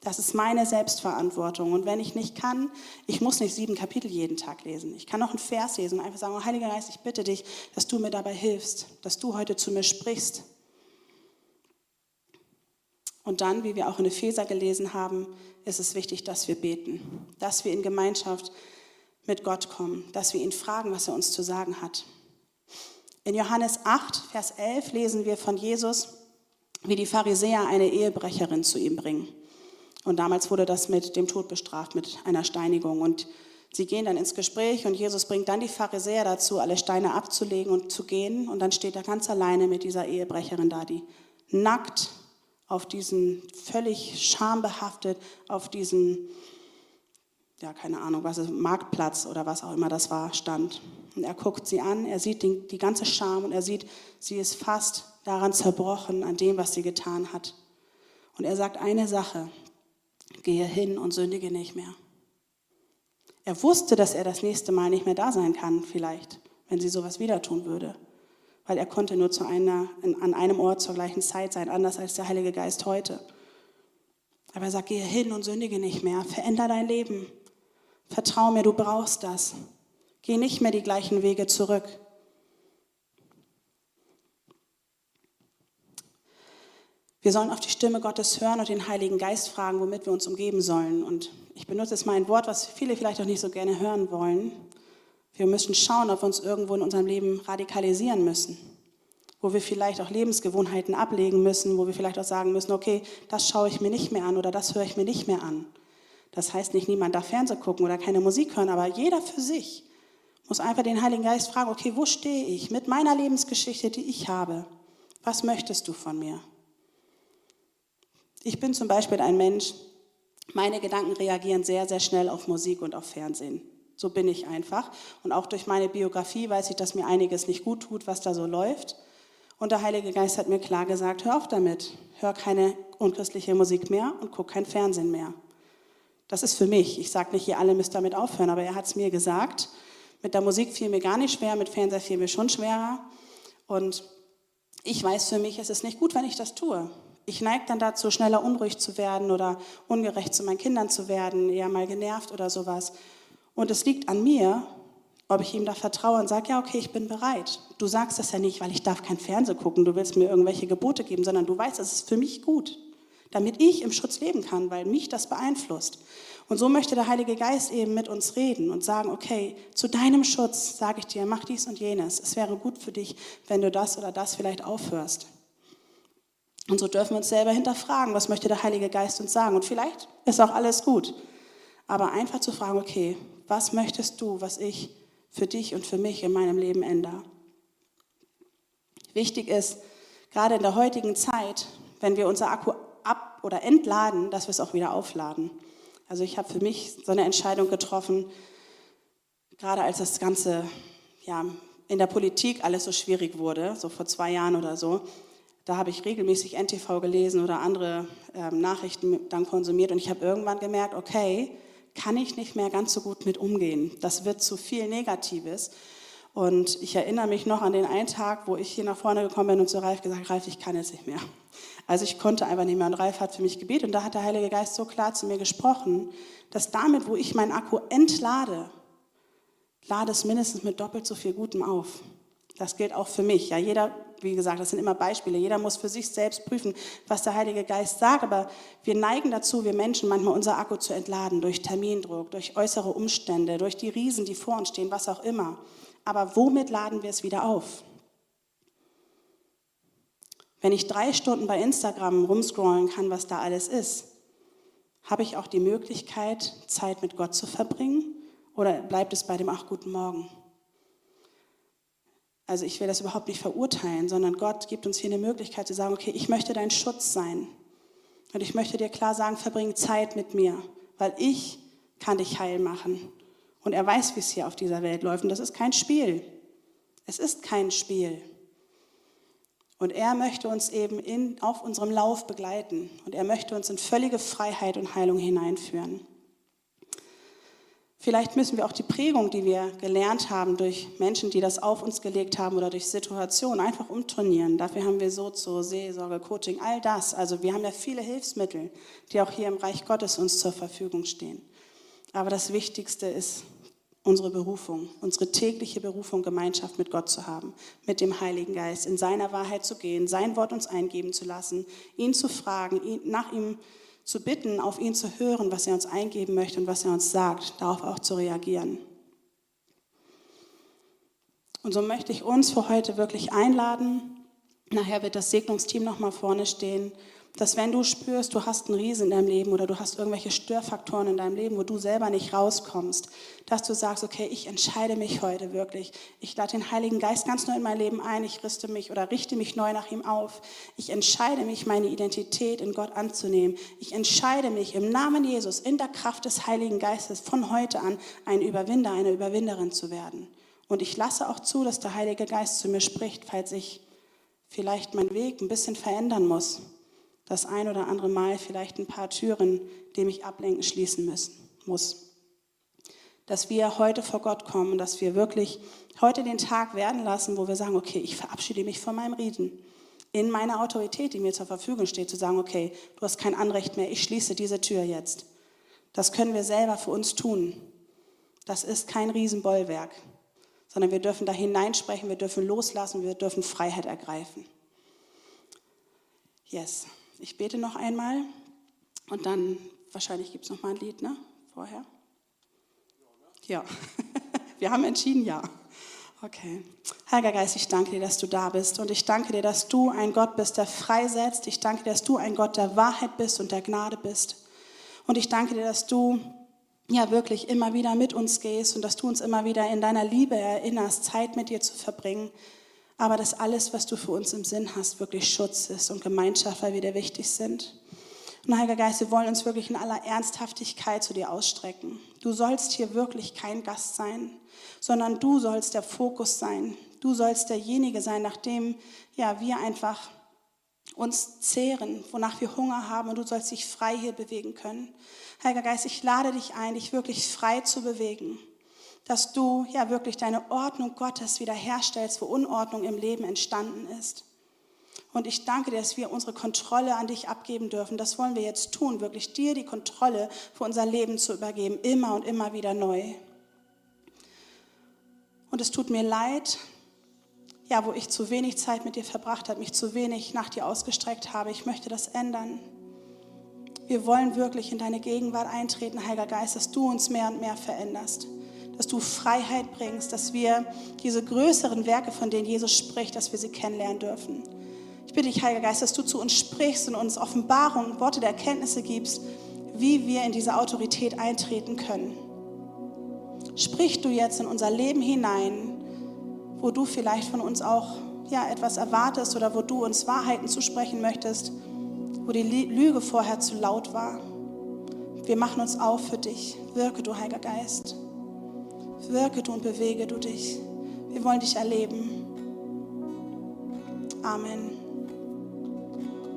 Das ist meine Selbstverantwortung. Und wenn ich nicht kann, ich muss nicht sieben Kapitel jeden Tag lesen. Ich kann auch einen Vers lesen und einfach sagen, oh, Heiliger Geist, ich bitte dich, dass du mir dabei hilfst, dass du heute zu mir sprichst. Und dann, wie wir auch in Epheser gelesen haben, ist es wichtig, dass wir beten, dass wir in Gemeinschaft mit Gott kommen, dass wir ihn fragen, was er uns zu sagen hat. In Johannes 8, Vers 11 lesen wir von Jesus, wie die Pharisäer eine Ehebrecherin zu ihm bringen. Und damals wurde das mit dem Tod bestraft, mit einer Steinigung. Und sie gehen dann ins Gespräch und Jesus bringt dann die Pharisäer dazu, alle Steine abzulegen und zu gehen. Und dann steht er ganz alleine mit dieser Ehebrecherin da, die nackt auf diesen, völlig schambehaftet, auf diesen, ja, keine Ahnung, was ist, Marktplatz oder was auch immer das war, stand. Und er guckt sie an, er sieht die, die ganze Scham und er sieht, sie ist fast daran zerbrochen, an dem, was sie getan hat. Und er sagt eine Sache, gehe hin und sündige nicht mehr. Er wusste, dass er das nächste Mal nicht mehr da sein kann, vielleicht, wenn sie sowas wieder tun würde weil er konnte nur zu einer, an einem Ort zur gleichen Zeit sein, anders als der Heilige Geist heute. Aber er sagt, gehe hin und sündige nicht mehr, veränder dein Leben. Vertrau mir, du brauchst das. Geh nicht mehr die gleichen Wege zurück. Wir sollen auf die Stimme Gottes hören und den Heiligen Geist fragen, womit wir uns umgeben sollen. Und ich benutze jetzt mal ein Wort, was viele vielleicht auch nicht so gerne hören wollen. Wir müssen schauen, ob wir uns irgendwo in unserem Leben radikalisieren müssen, wo wir vielleicht auch Lebensgewohnheiten ablegen müssen, wo wir vielleicht auch sagen müssen, okay, das schaue ich mir nicht mehr an oder das höre ich mir nicht mehr an. Das heißt nicht, niemand darf Fernsehen gucken oder keine Musik hören, aber jeder für sich muss einfach den Heiligen Geist fragen, okay, wo stehe ich mit meiner Lebensgeschichte, die ich habe? Was möchtest du von mir? Ich bin zum Beispiel ein Mensch, meine Gedanken reagieren sehr, sehr schnell auf Musik und auf Fernsehen. So bin ich einfach. Und auch durch meine Biografie weiß ich, dass mir einiges nicht gut tut, was da so läuft. Und der Heilige Geist hat mir klar gesagt, hör auf damit. Hör keine unchristliche Musik mehr und guck kein Fernsehen mehr. Das ist für mich. Ich sage nicht, ihr alle müsst damit aufhören, aber er hat es mir gesagt. Mit der Musik fiel mir gar nicht schwer, mit Fernseher fiel mir schon schwerer. Und ich weiß für mich, es ist nicht gut, wenn ich das tue. Ich neige dann dazu, schneller unruhig zu werden oder ungerecht zu meinen Kindern zu werden, eher mal genervt oder sowas. Und es liegt an mir, ob ich ihm da vertraue und sage, ja, okay, ich bin bereit. Du sagst das ja nicht, weil ich darf kein Fernsehen gucken, du willst mir irgendwelche Gebote geben, sondern du weißt, es ist für mich gut, damit ich im Schutz leben kann, weil mich das beeinflusst. Und so möchte der Heilige Geist eben mit uns reden und sagen, okay, zu deinem Schutz sage ich dir, mach dies und jenes. Es wäre gut für dich, wenn du das oder das vielleicht aufhörst. Und so dürfen wir uns selber hinterfragen, was möchte der Heilige Geist uns sagen. Und vielleicht ist auch alles gut. Aber einfach zu fragen, okay, was möchtest du, was ich für dich und für mich in meinem Leben ändere? Wichtig ist, gerade in der heutigen Zeit, wenn wir unser Akku ab- oder entladen, dass wir es auch wieder aufladen. Also ich habe für mich so eine Entscheidung getroffen, gerade als das Ganze ja, in der Politik alles so schwierig wurde, so vor zwei Jahren oder so, da habe ich regelmäßig NTV gelesen oder andere ähm, Nachrichten dann konsumiert und ich habe irgendwann gemerkt, okay, kann ich nicht mehr ganz so gut mit umgehen. Das wird zu viel Negatives. Und ich erinnere mich noch an den einen Tag, wo ich hier nach vorne gekommen bin und zu Ralf gesagt, Ralf, ich kann jetzt nicht mehr. Also ich konnte einfach nicht mehr. Und Ralf hat für mich gebetet und da hat der Heilige Geist so klar zu mir gesprochen, dass damit, wo ich meinen Akku entlade, lade es mindestens mit doppelt so viel Gutem auf. Das gilt auch für mich. Ja, jeder, wie gesagt, das sind immer Beispiele. Jeder muss für sich selbst prüfen, was der Heilige Geist sagt. Aber wir neigen dazu, wir Menschen manchmal unser Akku zu entladen durch Termindruck, durch äußere Umstände, durch die Riesen, die vor uns stehen, was auch immer. Aber womit laden wir es wieder auf? Wenn ich drei Stunden bei Instagram rumscrollen kann, was da alles ist, habe ich auch die Möglichkeit, Zeit mit Gott zu verbringen? Oder bleibt es bei dem Ach, guten Morgen? Also ich will das überhaupt nicht verurteilen, sondern Gott gibt uns hier eine Möglichkeit zu sagen, okay, ich möchte dein Schutz sein. Und ich möchte dir klar sagen, verbring Zeit mit mir, weil ich kann dich heil machen. Und er weiß, wie es hier auf dieser Welt läuft. Und das ist kein Spiel. Es ist kein Spiel. Und er möchte uns eben in, auf unserem Lauf begleiten. Und er möchte uns in völlige Freiheit und Heilung hineinführen. Vielleicht müssen wir auch die Prägung, die wir gelernt haben durch Menschen, die das auf uns gelegt haben oder durch Situationen, einfach umtrainieren. Dafür haben wir Sozo, Seelsorge, Coaching, all das. Also wir haben ja viele Hilfsmittel, die auch hier im Reich Gottes uns zur Verfügung stehen. Aber das Wichtigste ist unsere Berufung, unsere tägliche Berufung, Gemeinschaft mit Gott zu haben, mit dem Heiligen Geist, in seiner Wahrheit zu gehen, sein Wort uns eingeben zu lassen, ihn zu fragen, ihn, nach ihm zu zu bitten, auf ihn zu hören, was er uns eingeben möchte und was er uns sagt, darauf auch zu reagieren. Und so möchte ich uns für heute wirklich einladen. Nachher wird das Segnungsteam nochmal vorne stehen dass wenn du spürst, du hast einen Riesen in deinem Leben oder du hast irgendwelche Störfaktoren in deinem Leben, wo du selber nicht rauskommst, dass du sagst, okay, ich entscheide mich heute wirklich. Ich lade den Heiligen Geist ganz neu in mein Leben ein. Ich rüste mich oder richte mich neu nach ihm auf. Ich entscheide mich, meine Identität in Gott anzunehmen. Ich entscheide mich im Namen Jesus, in der Kraft des Heiligen Geistes von heute an ein Überwinder, eine Überwinderin zu werden. Und ich lasse auch zu, dass der Heilige Geist zu mir spricht, falls ich vielleicht meinen Weg ein bisschen verändern muss das ein oder andere Mal vielleicht ein paar Türen, die mich ablenken, schließen müssen, muss. Dass wir heute vor Gott kommen, dass wir wirklich heute den Tag werden lassen, wo wir sagen, okay, ich verabschiede mich von meinem Rieden. In meiner Autorität, die mir zur Verfügung steht, zu sagen, okay, du hast kein Anrecht mehr, ich schließe diese Tür jetzt. Das können wir selber für uns tun. Das ist kein Riesenbollwerk, sondern wir dürfen da hineinsprechen, wir dürfen loslassen, wir dürfen Freiheit ergreifen. Yes. Ich bete noch einmal und dann wahrscheinlich gibt es noch mal ein Lied, ne? Vorher? Ja, wir haben entschieden, ja. Okay. Heiliger Geist, ich danke dir, dass du da bist. Und ich danke dir, dass du ein Gott bist, der freisetzt. Ich danke dir, dass du ein Gott der Wahrheit bist und der Gnade bist. Und ich danke dir, dass du ja wirklich immer wieder mit uns gehst und dass du uns immer wieder in deiner Liebe erinnerst, Zeit mit dir zu verbringen aber dass alles, was du für uns im Sinn hast, wirklich Schutz ist und Gemeinschaft, weil wir dir wichtig sind. Und Heiliger Geist, wir wollen uns wirklich in aller Ernsthaftigkeit zu dir ausstrecken. Du sollst hier wirklich kein Gast sein, sondern du sollst der Fokus sein. Du sollst derjenige sein, nach dem ja, wir einfach uns zehren, wonach wir Hunger haben und du sollst dich frei hier bewegen können. Heiliger Geist, ich lade dich ein, dich wirklich frei zu bewegen dass du ja wirklich deine Ordnung Gottes wiederherstellst, wo Unordnung im Leben entstanden ist. Und ich danke dir, dass wir unsere Kontrolle an dich abgeben dürfen. Das wollen wir jetzt tun, wirklich dir die Kontrolle für unser Leben zu übergeben, immer und immer wieder neu. Und es tut mir leid, ja, wo ich zu wenig Zeit mit dir verbracht habe, mich zu wenig nach dir ausgestreckt habe. Ich möchte das ändern. Wir wollen wirklich in deine Gegenwart eintreten, Heiliger Geist, dass du uns mehr und mehr veränderst dass du Freiheit bringst, dass wir diese größeren Werke, von denen Jesus spricht, dass wir sie kennenlernen dürfen. Ich bitte dich, Heiliger Geist, dass du zu uns sprichst und uns Offenbarungen, Worte der Erkenntnisse gibst, wie wir in diese Autorität eintreten können. Sprich du jetzt in unser Leben hinein, wo du vielleicht von uns auch ja, etwas erwartest oder wo du uns Wahrheiten zusprechen möchtest, wo die Lüge vorher zu laut war. Wir machen uns auf für dich. Wirke du, Heiliger Geist. Wirke du und bewege du dich. Wir wollen dich erleben. Amen.